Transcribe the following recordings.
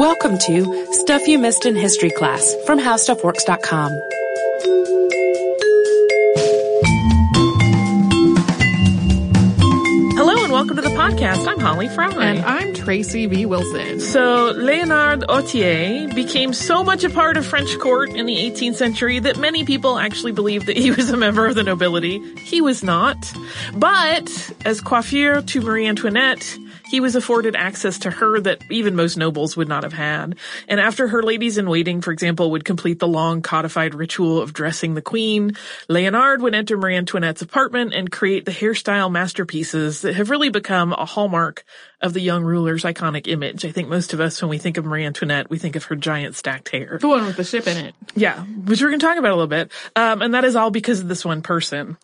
Welcome to Stuff You Missed in History Class from HowStuffWorks.com. Hello and welcome to the podcast. I'm Holly Fry. And I'm Tracy V. Wilson. So, Leonard Autié became so much a part of French court in the 18th century that many people actually believed that he was a member of the nobility. He was not. But, as coiffure to Marie Antoinette, he was afforded access to her that even most nobles would not have had. And after her ladies in waiting, for example, would complete the long codified ritual of dressing the queen, Leonard would enter Marie Antoinette's apartment and create the hairstyle masterpieces that have really become a hallmark of the young ruler's iconic image. I think most of us, when we think of Marie Antoinette, we think of her giant stacked hair. The one with the ship in it. Yeah, which we're going to talk about a little bit. Um, and that is all because of this one person.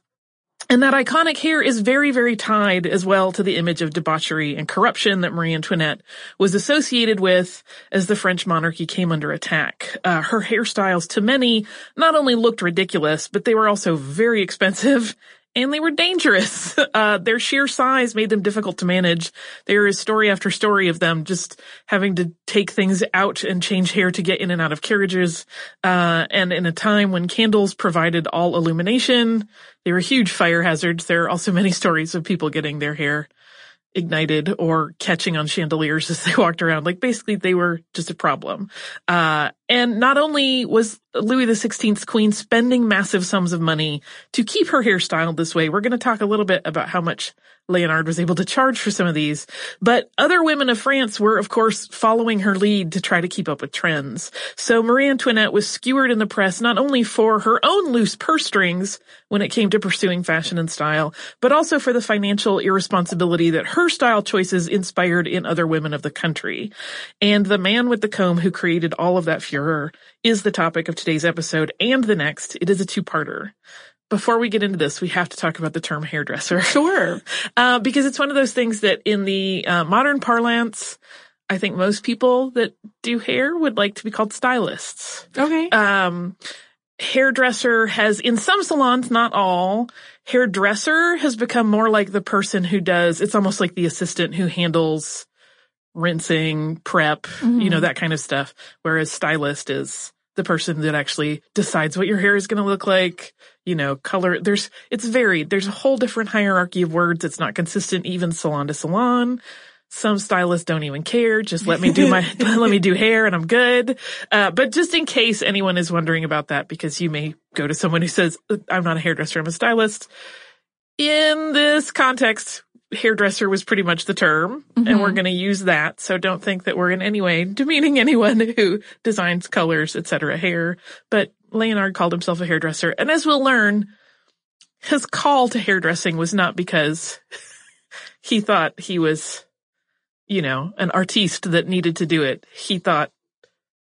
And that iconic hair is very, very tied as well to the image of debauchery and corruption that Marie Antoinette was associated with as the French monarchy came under attack. Uh, her hairstyles to many not only looked ridiculous, but they were also very expensive and they were dangerous. Uh, their sheer size made them difficult to manage. There is story after story of them just having to take things out and change hair to get in and out of carriages. Uh, and in a time when candles provided all illumination, they were huge fire hazards. There are also many stories of people getting their hair ignited or catching on chandeliers as they walked around. Like basically they were just a problem. Uh, and not only was Louis XVI's queen spending massive sums of money to keep her hair styled this way, we're going to talk a little bit about how much Leonard was able to charge for some of these. But other women of France were, of course, following her lead to try to keep up with trends. So Marie Antoinette was skewered in the press not only for her own loose purse strings when it came to pursuing fashion and style, but also for the financial irresponsibility that her style choices inspired in other women of the country. And the man with the comb who created all of that is the topic of today's episode and the next. It is a two-parter. Before we get into this, we have to talk about the term hairdresser. Sure. Uh, because it's one of those things that in the uh, modern parlance, I think most people that do hair would like to be called stylists. Okay. Um, hairdresser has, in some salons, not all, hairdresser has become more like the person who does, it's almost like the assistant who handles rinsing, prep, mm-hmm. you know, that kind of stuff. Whereas stylist is the person that actually decides what your hair is going to look like, you know, color. There's, it's varied. There's a whole different hierarchy of words. It's not consistent even salon to salon. Some stylists don't even care. Just let me do my, let me do hair and I'm good. Uh, but just in case anyone is wondering about that, because you may go to someone who says, I'm not a hairdresser, I'm a stylist. In this context, hairdresser was pretty much the term mm-hmm. and we're mm-hmm. going to use that. So don't think that we're in any way demeaning anyone who designs colors, etc. hair. But Leonard called himself a hairdresser. And as we'll learn, his call to hairdressing was not because he thought he was, you know, an artiste that needed to do it. He thought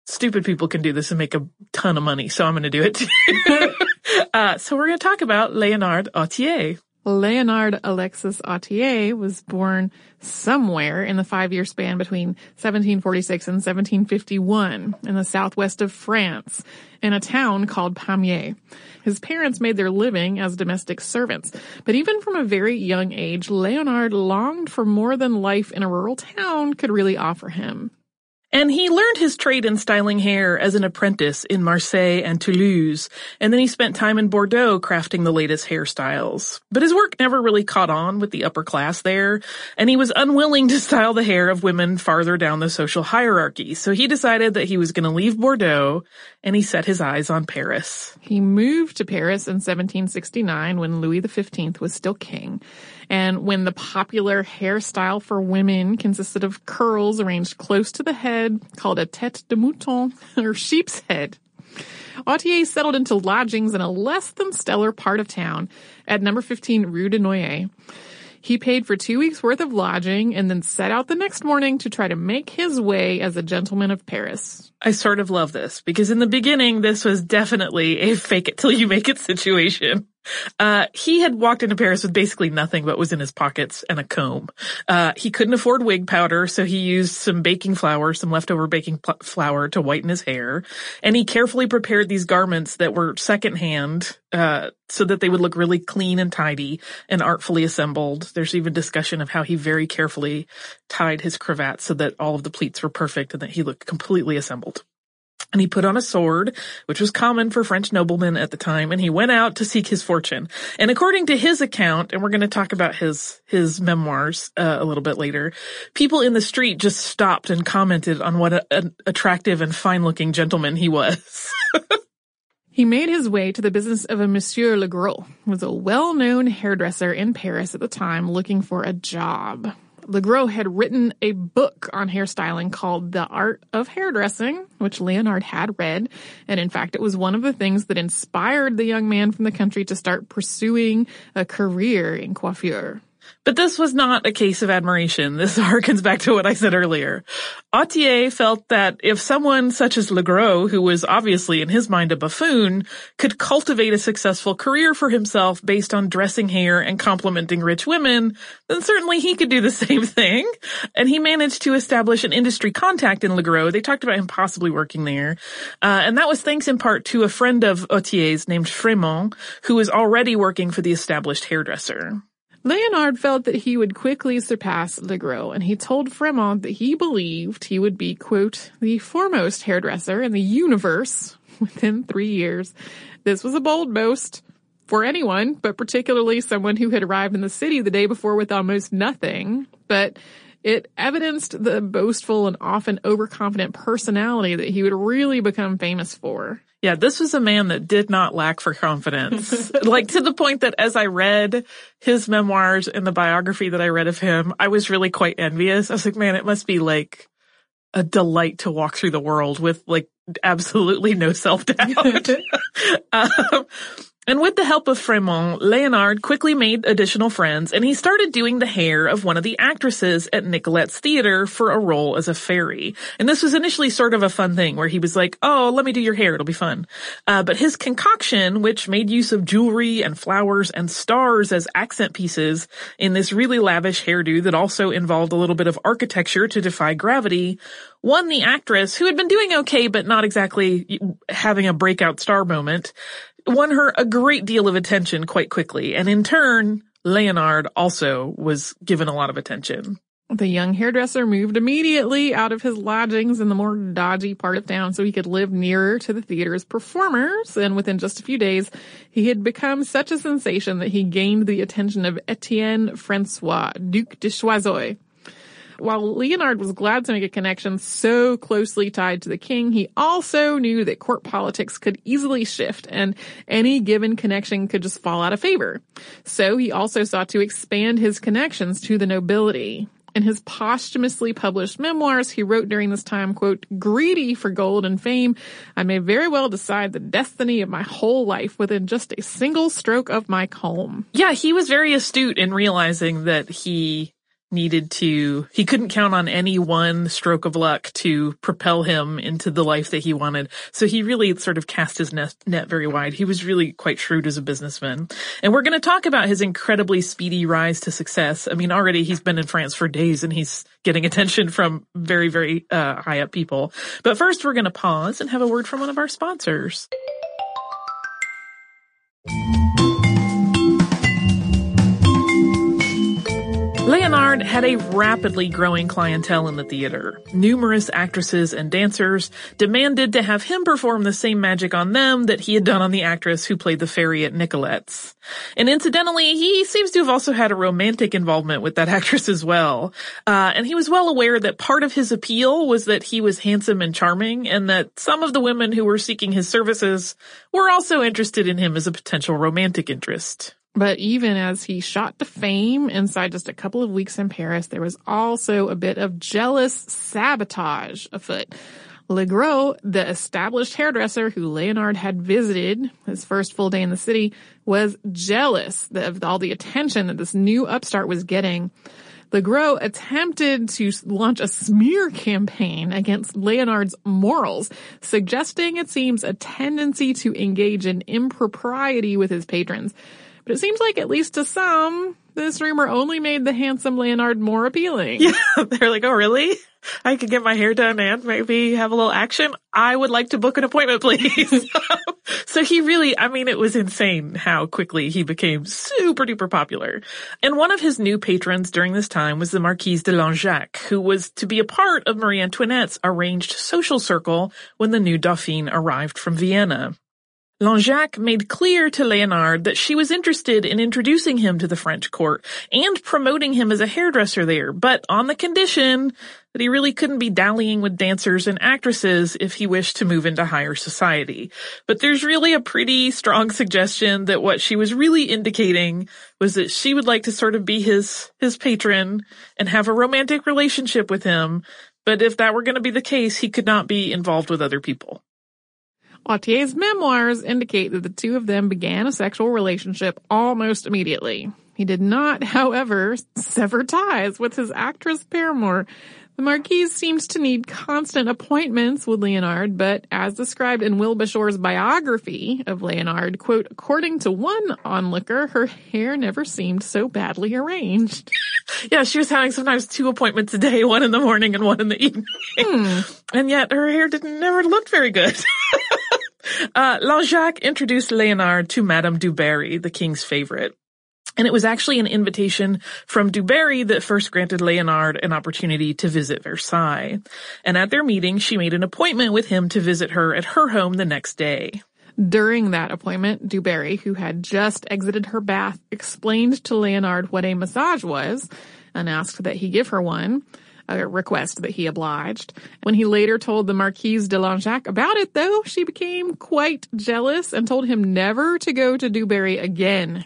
stupid people can do this and make a ton of money. So I'm going to do it. uh, so we're going to talk about Leonard Autié. Leonard Alexis Autié was born somewhere in the five-year span between 1746 and 1751 in the southwest of France in a town called Pamiers. His parents made their living as domestic servants, but even from a very young age, Leonard longed for more than life in a rural town could really offer him. And he learned his trade in styling hair as an apprentice in Marseille and Toulouse, and then he spent time in Bordeaux crafting the latest hairstyles. But his work never really caught on with the upper class there, and he was unwilling to style the hair of women farther down the social hierarchy, so he decided that he was going to leave Bordeaux, and he set his eyes on Paris. He moved to Paris in 1769 when Louis XV was still king, and when the popular hairstyle for women consisted of curls arranged close to the head, called a tête de mouton, or sheep's head. Autié settled into lodgings in a less than stellar part of town at number 15 Rue de Noailles. He paid for two weeks worth of lodging and then set out the next morning to try to make his way as a gentleman of Paris. I sort of love this because in the beginning, this was definitely a fake it till you make it situation. Uh, he had walked into Paris with basically nothing but was in his pockets and a comb. Uh, he couldn't afford wig powder, so he used some baking flour, some leftover baking pl- flour to whiten his hair. And he carefully prepared these garments that were secondhand, uh, so that they would look really clean and tidy and artfully assembled. There's even discussion of how he very carefully tied his cravat so that all of the pleats were perfect and that he looked completely assembled and he put on a sword, which was common for French noblemen at the time, and he went out to seek his fortune. And according to his account, and we're going to talk about his his memoirs uh, a little bit later, people in the street just stopped and commented on what an attractive and fine-looking gentleman he was. He made his way to the business of a Monsieur Legros, who was a well-known hairdresser in Paris at the time looking for a job. Legros had written a book on hairstyling called The Art of Hairdressing, which Leonard had read. And in fact, it was one of the things that inspired the young man from the country to start pursuing a career in coiffure. But this was not a case of admiration. This harkens back to what I said earlier. Autié felt that if someone such as Legros, who was obviously in his mind a buffoon, could cultivate a successful career for himself based on dressing hair and complimenting rich women, then certainly he could do the same thing. And he managed to establish an industry contact in Legros. They talked about him possibly working there. Uh, and that was thanks in part to a friend of Autié's named Fremont, who was already working for the established hairdresser. Leonard felt that he would quickly surpass Legros, and he told Fremont that he believed he would be, quote, the foremost hairdresser in the universe within three years. This was a bold boast for anyone, but particularly someone who had arrived in the city the day before with almost nothing. But it evidenced the boastful and often overconfident personality that he would really become famous for. Yeah, this was a man that did not lack for confidence. like to the point that as I read his memoirs and the biography that I read of him, I was really quite envious. I was like, man, it must be like a delight to walk through the world with like absolutely no self-doubt. um, and with the help of Fremont, Leonard quickly made additional friends and he started doing the hair of one of the actresses at Nicolet's theater for a role as a fairy. And this was initially sort of a fun thing where he was like, oh, let me do your hair. It'll be fun. Uh, but his concoction, which made use of jewelry and flowers and stars as accent pieces in this really lavish hairdo that also involved a little bit of architecture to defy gravity, won the actress who had been doing okay, but not exactly having a breakout star moment won her a great deal of attention quite quickly. And in turn, Leonard also was given a lot of attention. The young hairdresser moved immediately out of his lodgings in the more dodgy part of town so he could live nearer to the theater's performers. And within just a few days, he had become such a sensation that he gained the attention of Etienne Francois, Duc de Choiseul. While Leonard was glad to make a connection so closely tied to the king, he also knew that court politics could easily shift and any given connection could just fall out of favor. So he also sought to expand his connections to the nobility. In his posthumously published memoirs, he wrote during this time, quote, greedy for gold and fame, I may very well decide the destiny of my whole life within just a single stroke of my comb. Yeah, he was very astute in realizing that he needed to, he couldn't count on any one stroke of luck to propel him into the life that he wanted. So he really sort of cast his net, net very wide. He was really quite shrewd as a businessman. And we're going to talk about his incredibly speedy rise to success. I mean, already he's been in France for days and he's getting attention from very, very uh, high up people. But first we're going to pause and have a word from one of our sponsors. Had a rapidly growing clientele in the theater. Numerous actresses and dancers demanded to have him perform the same magic on them that he had done on the actress who played the fairy at Nicolet's. And incidentally, he seems to have also had a romantic involvement with that actress as well. Uh, and he was well aware that part of his appeal was that he was handsome and charming and that some of the women who were seeking his services were also interested in him as a potential romantic interest. But even as he shot to fame inside just a couple of weeks in Paris, there was also a bit of jealous sabotage afoot. Legros, the established hairdresser who Leonard had visited his first full day in the city, was jealous of all the attention that this new upstart was getting. Legros attempted to launch a smear campaign against Leonard's morals, suggesting it seems a tendency to engage in impropriety with his patrons. But it seems like, at least to some, this rumor only made the handsome Leonard more appealing. Yeah, they're like, oh really? I could get my hair done and maybe have a little action. I would like to book an appointment, please. so he really, I mean, it was insane how quickly he became super duper popular. And one of his new patrons during this time was the Marquise de Langeac, who was to be a part of Marie Antoinette's arranged social circle when the new Dauphine arrived from Vienna. Langeac made clear to Leonard that she was interested in introducing him to the French court and promoting him as a hairdresser there, but on the condition that he really couldn't be dallying with dancers and actresses if he wished to move into higher society. But there's really a pretty strong suggestion that what she was really indicating was that she would like to sort of be his, his patron and have a romantic relationship with him. But if that were going to be the case, he could not be involved with other people. Autié's memoirs indicate that the two of them began a sexual relationship almost immediately. He did not, however, sever ties with his actress paramour. The Marquise seems to need constant appointments with Leonard, but as described in Will Bashor's biography of Leonard, quote, according to one onlooker, her hair never seemed so badly arranged. yeah, she was having sometimes two appointments a day, one in the morning and one in the evening. Hmm. And yet her hair didn't never looked very good. uh, Langeac introduced Leonard to Madame du Barry, the king's favorite. And it was actually an invitation from du Barry that first granted Leonard an opportunity to visit Versailles. And at their meeting, she made an appointment with him to visit her at her home the next day. During that appointment, du Barry, who had just exited her bath, explained to Leonard what a massage was and asked that he give her one, a request that he obliged. When he later told the Marquise de Langeac about it, though, she became quite jealous and told him never to go to du Barry again.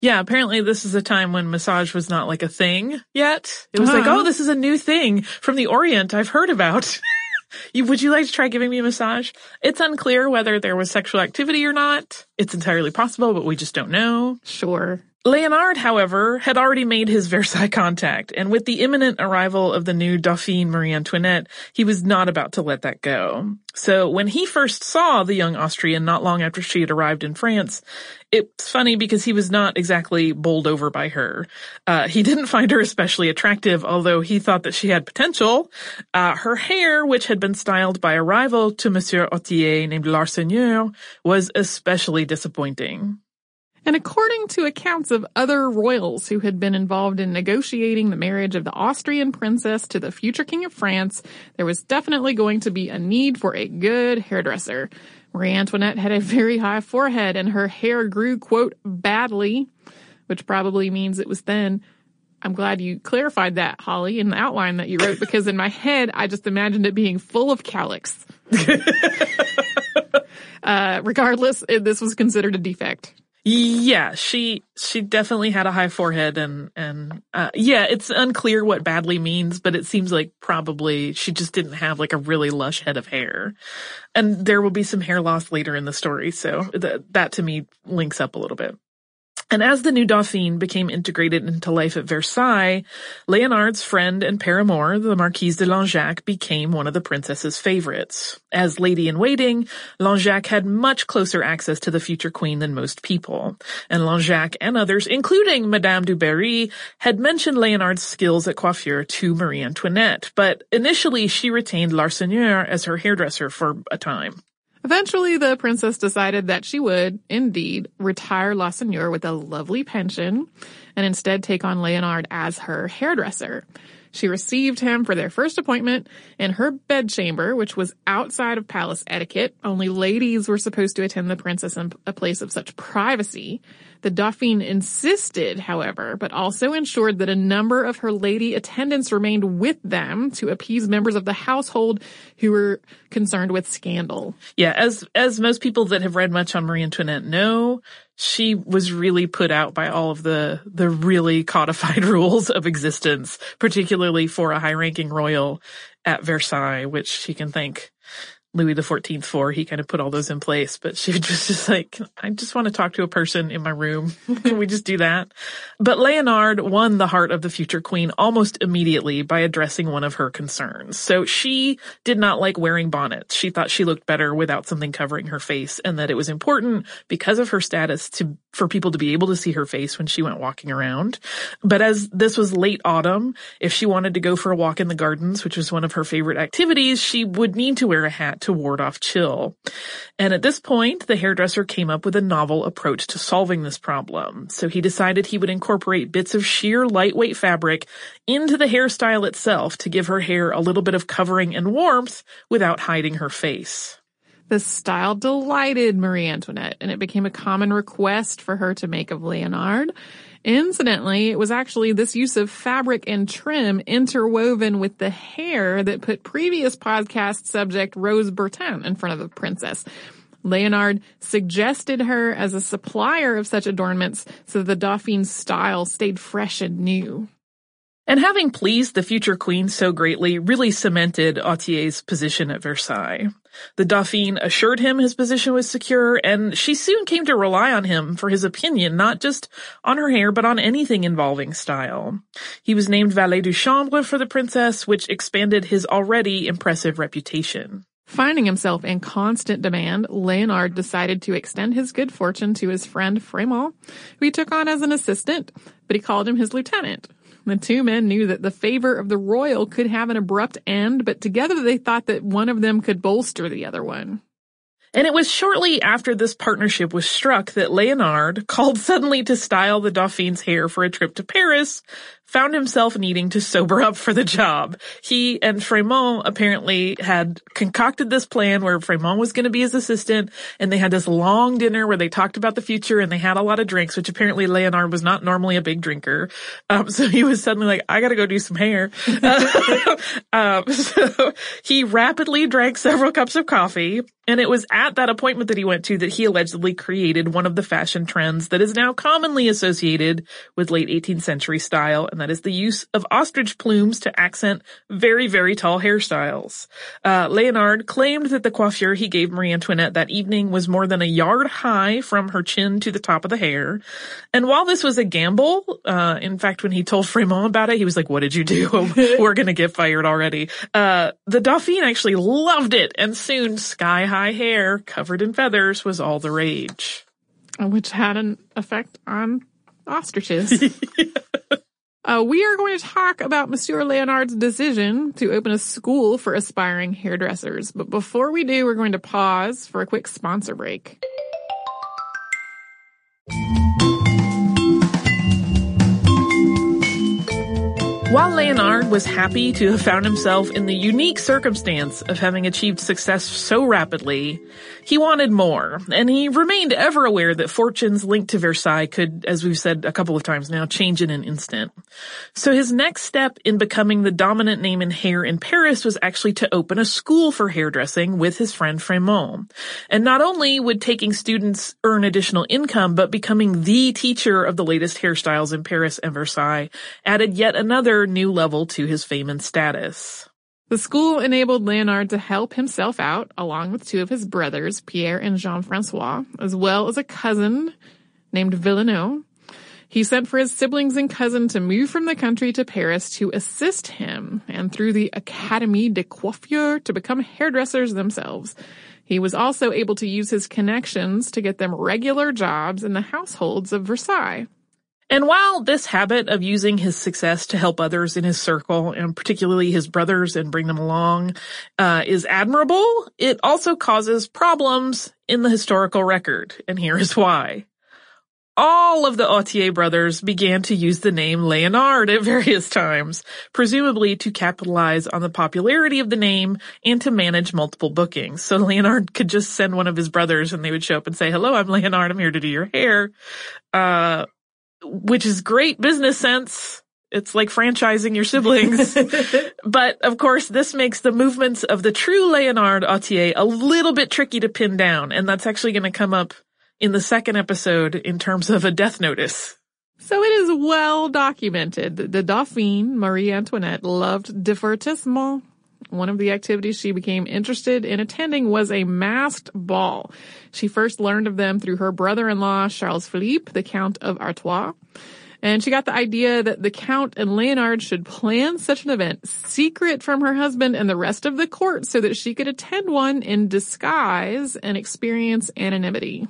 Yeah, apparently this is a time when massage was not like a thing yet. It was uh-huh. like, oh, this is a new thing from the Orient I've heard about. you, would you like to try giving me a massage? It's unclear whether there was sexual activity or not. It's entirely possible, but we just don't know. Sure. Leonard, however, had already made his Versailles contact, and with the imminent arrival of the new Dauphine Marie Antoinette, he was not about to let that go. So when he first saw the young Austrian not long after she had arrived in France, it's funny because he was not exactly bowled over by her. Uh, he didn't find her especially attractive, although he thought that she had potential. Uh, her hair, which had been styled by a rival to Monsieur Autié named Larsenneur, was especially disappointing. And according to accounts of other royals who had been involved in negotiating the marriage of the Austrian princess to the future king of France, there was definitely going to be a need for a good hairdresser. Marie Antoinette had a very high forehead and her hair grew, quote, badly, which probably means it was thin. I'm glad you clarified that, Holly, in the outline that you wrote, because in my head, I just imagined it being full of cowlicks. uh, regardless, this was considered a defect. Yeah, she she definitely had a high forehead and and uh, yeah, it's unclear what badly means, but it seems like probably she just didn't have like a really lush head of hair. And there will be some hair loss later in the story, so th- that to me links up a little bit. And as the new Dauphine became integrated into life at Versailles, Leonard's friend and paramour, the Marquise de Langeac, became one of the princess's favorites. As lady-in-waiting, Langeac had much closer access to the future queen than most people. And Langeac and others, including Madame du Barry, had mentioned Leonard's skills at coiffure to Marie Antoinette, but initially she retained Larsenneur as her hairdresser for a time. Eventually, the princess decided that she would, indeed, retire Larsenneur with a lovely pension and instead take on Leonard as her hairdresser. She received him for their first appointment in her bedchamber, which was outside of palace etiquette. Only ladies were supposed to attend the princess in a place of such privacy. The Dauphine insisted, however, but also ensured that a number of her lady attendants remained with them to appease members of the household who were concerned with scandal. Yeah, as as most people that have read much on Marie Antoinette know, she was really put out by all of the the really codified rules of existence, particularly for a high-ranking royal at Versailles, which she can thank Louis XIV for. He kind of put all those in place, but she was just like, I just want to talk to a person in my room. Can we just do that? But Leonard won the heart of the future queen almost immediately by addressing one of her concerns. So she did not like wearing bonnets. She thought she looked better without something covering her face and that it was important because of her status to, for people to be able to see her face when she went walking around. But as this was late autumn, if she wanted to go for a walk in the gardens, which was one of her favorite activities, she would need to wear a hat to ward off chill. And at this point, the hairdresser came up with a novel approach to solving this problem. So he decided he would incorporate bits of sheer lightweight fabric into the hairstyle itself to give her hair a little bit of covering and warmth without hiding her face. The style delighted Marie Antoinette, and it became a common request for her to make of Leonard. Incidentally, it was actually this use of fabric and trim interwoven with the hair that put previous podcast subject Rose Bertin in front of the princess. Leonard suggested her as a supplier of such adornments so the Dauphine's style stayed fresh and new. And having pleased the future queen so greatly really cemented Autié's position at Versailles. The Dauphine assured him his position was secure, and she soon came to rely on him for his opinion, not just on her hair, but on anything involving style. He was named valet de chambre for the princess, which expanded his already impressive reputation. Finding himself in constant demand, Leonard decided to extend his good fortune to his friend Fremont, who he took on as an assistant, but he called him his lieutenant. The two men knew that the favor of the royal could have an abrupt end, but together they thought that one of them could bolster the other one. And it was shortly after this partnership was struck that Leonard called suddenly to style the Dauphine's hair for a trip to Paris, found himself needing to sober up for the job. He and Fremont apparently had concocted this plan where Fremont was going to be his assistant and they had this long dinner where they talked about the future and they had a lot of drinks, which apparently Leonard was not normally a big drinker. Um, so he was suddenly like, I gotta go do some hair. um, so he rapidly drank several cups of coffee and it was at that appointment that he went to that he allegedly created one of the fashion trends that is now commonly associated with late 18th century style and that is the use of ostrich plumes to accent very, very tall hairstyles. Uh, Leonard claimed that the coiffure he gave Marie Antoinette that evening was more than a yard high from her chin to the top of the hair. And while this was a gamble, uh, in fact, when he told Fremont about it, he was like, what did you do? We're gonna get fired already. Uh, the Dauphine actually loved it and soon sky high hair covered in feathers was all the rage. Which had an effect on ostriches. Uh, we are going to talk about Monsieur Leonard's decision to open a school for aspiring hairdressers. But before we do, we're going to pause for a quick sponsor break. While Leonard was happy to have found himself in the unique circumstance of having achieved success so rapidly, he wanted more, and he remained ever aware that fortunes linked to Versailles could, as we've said a couple of times now, change in an instant. So his next step in becoming the dominant name in hair in Paris was actually to open a school for hairdressing with his friend Fremont. And not only would taking students earn additional income, but becoming the teacher of the latest hairstyles in Paris and Versailles added yet another new level to his fame and status. The school enabled Leonard to help himself out along with two of his brothers, Pierre and Jean-Francois, as well as a cousin named Villeneuve. He sent for his siblings and cousin to move from the country to Paris to assist him and through the Académie de Coiffure to become hairdressers themselves. He was also able to use his connections to get them regular jobs in the households of Versailles. And while this habit of using his success to help others in his circle, and particularly his brothers and bring them along, uh, is admirable, it also causes problems in the historical record. And here is why. All of the Autié brothers began to use the name Leonard at various times, presumably to capitalize on the popularity of the name and to manage multiple bookings. So Leonard could just send one of his brothers and they would show up and say, hello, I'm Leonard. I'm here to do your hair. Uh, which is great business sense. It's like franchising your siblings. but of course, this makes the movements of the true Leonard Autié a little bit tricky to pin down. And that's actually going to come up in the second episode in terms of a death notice. So it is well documented that the Dauphine, Marie Antoinette, loved divertissement. One of the activities she became interested in attending was a masked ball. She first learned of them through her brother-in-law, Charles Philippe, the Count of Artois. And she got the idea that the Count and Leonard should plan such an event secret from her husband and the rest of the court so that she could attend one in disguise and experience anonymity.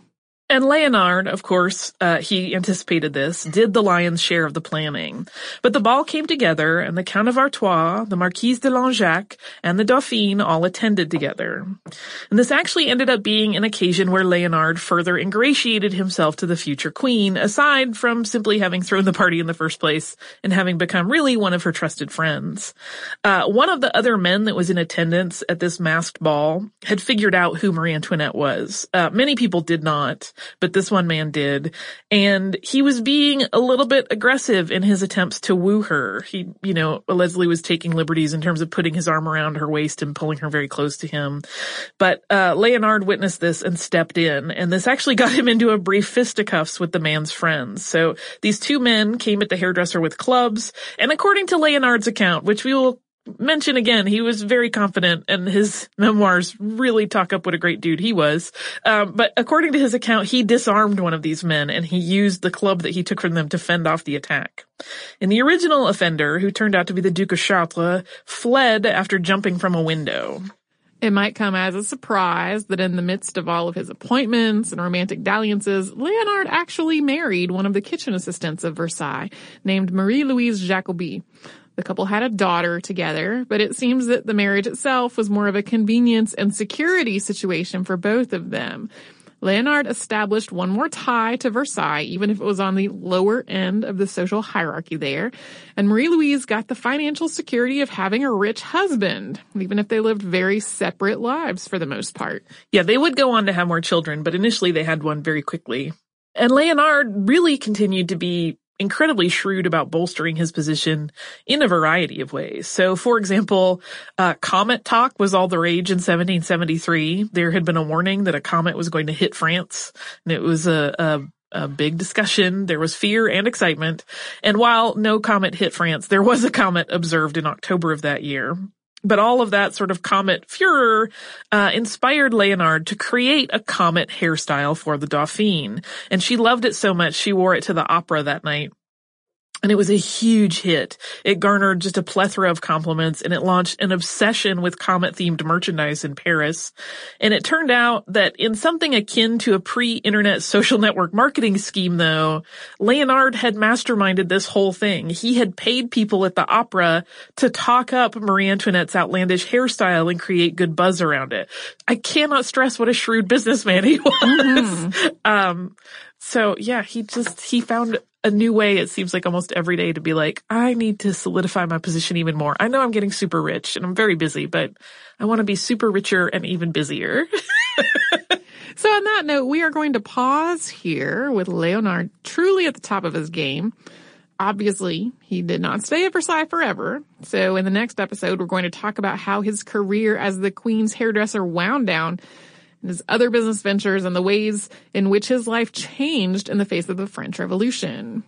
And Leonard, of course, uh, he anticipated this, did the lion's share of the planning. But the ball came together and the Count of Artois, the Marquise de Langeac, and the Dauphine all attended together. And this actually ended up being an occasion where Leonard further ingratiated himself to the future queen, aside from simply having thrown the party in the first place and having become really one of her trusted friends. Uh, one of the other men that was in attendance at this masked ball had figured out who Marie Antoinette was. Uh, many people did not but this one man did. And he was being a little bit aggressive in his attempts to woo her. He, you know, Leslie was taking liberties in terms of putting his arm around her waist and pulling her very close to him. But, uh, Leonard witnessed this and stepped in. And this actually got him into a brief fisticuffs with the man's friends. So these two men came at the hairdresser with clubs. And according to Leonard's account, which we will mention again, he was very confident and his memoirs really talk up what a great dude he was. Um, but according to his account, he disarmed one of these men and he used the club that he took from them to fend off the attack. And the original offender, who turned out to be the Duke of Chartres, fled after jumping from a window. It might come as a surprise that in the midst of all of his appointments and romantic dalliances, Leonard actually married one of the kitchen assistants of Versailles, named Marie-Louise Jacobi. The couple had a daughter together, but it seems that the marriage itself was more of a convenience and security situation for both of them. Leonard established one more tie to Versailles, even if it was on the lower end of the social hierarchy there. And Marie-Louise got the financial security of having a rich husband, even if they lived very separate lives for the most part. Yeah, they would go on to have more children, but initially they had one very quickly. And Leonard really continued to be incredibly shrewd about bolstering his position in a variety of ways. So, for example, uh, comet talk was all the rage in 1773. There had been a warning that a comet was going to hit France, and it was a, a a big discussion. There was fear and excitement. And while no comet hit France, there was a comet observed in October of that year. But all of that sort of comet furor uh, inspired Leonard to create a comet hairstyle for the Dauphine. And she loved it so much she wore it to the opera that night. And it was a huge hit. It garnered just a plethora of compliments and it launched an obsession with comet themed merchandise in Paris. And it turned out that in something akin to a pre-internet social network marketing scheme though, Leonard had masterminded this whole thing. He had paid people at the opera to talk up Marie Antoinette's outlandish hairstyle and create good buzz around it. I cannot stress what a shrewd businessman he was. Mm-hmm. Um, so yeah, he just, he found a new way, it seems like almost every day to be like, I need to solidify my position even more. I know I'm getting super rich and I'm very busy, but I want to be super richer and even busier. so on that note, we are going to pause here with Leonard truly at the top of his game. Obviously, he did not stay at Versailles forever. So in the next episode, we're going to talk about how his career as the Queen's hairdresser wound down and his other business ventures and the ways in which his life changed in the face of the French Revolution.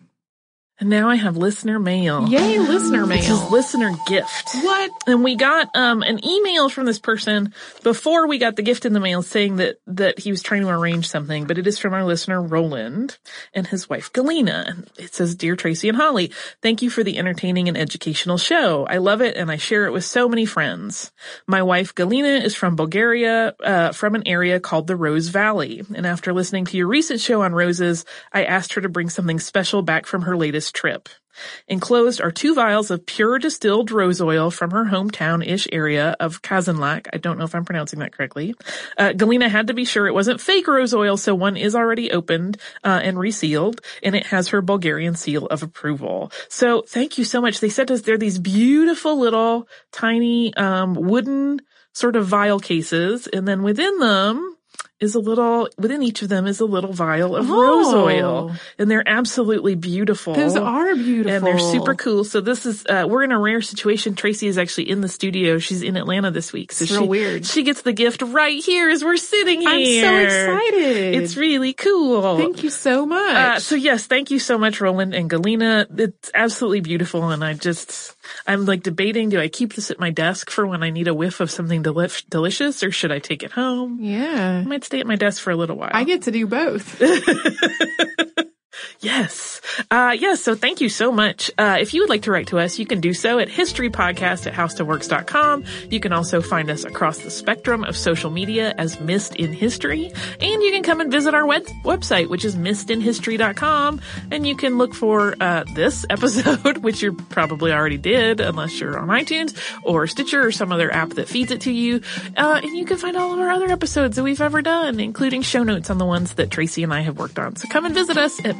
And now I have listener mail. Yay, listener mail. This is listener gift. What? And we got um an email from this person before we got the gift in the mail saying that that he was trying to arrange something, but it is from our listener Roland and his wife Galena. And it says, Dear Tracy and Holly, thank you for the entertaining and educational show. I love it and I share it with so many friends. My wife Galena is from Bulgaria, uh, from an area called the Rose Valley. And after listening to your recent show on roses, I asked her to bring something special back from her latest trip. Enclosed are two vials of pure distilled rose oil from her hometown-ish area of Kazanlak. I don't know if I'm pronouncing that correctly. Uh, Galena had to be sure it wasn't fake rose oil, so one is already opened uh, and resealed, and it has her Bulgarian seal of approval. So thank you so much. They sent us, they're these beautiful little tiny um, wooden sort of vial cases, and then within them is a little, within each of them is a little vial of Oh. rose oil. And they're absolutely beautiful. Those are beautiful. And they're super cool. So this is, uh, we're in a rare situation. Tracy is actually in the studio. She's in Atlanta this week. So It's she, weird. she gets the gift right here as we're sitting here. I'm so excited. It's really cool. Thank you so much. Uh, so yes, thank you so much, Roland and Galena. It's absolutely beautiful, and I just I'm like debating: do I keep this at my desk for when I need a whiff of something deli- delicious, or should I take it home? yeah. Stay at my desk for a little while. I get to do both. Yes. Uh, yes. So thank you so much. Uh, if you would like to write to us, you can do so at historypodcast at howstuffworks.com. You can also find us across the spectrum of social media as Missed in History. And you can come and visit our web- website, which is missedinhistory.com. And you can look for, uh, this episode, which you probably already did, unless you're on iTunes or Stitcher or some other app that feeds it to you. Uh, and you can find all of our other episodes that we've ever done, including show notes on the ones that Tracy and I have worked on. So come and visit us at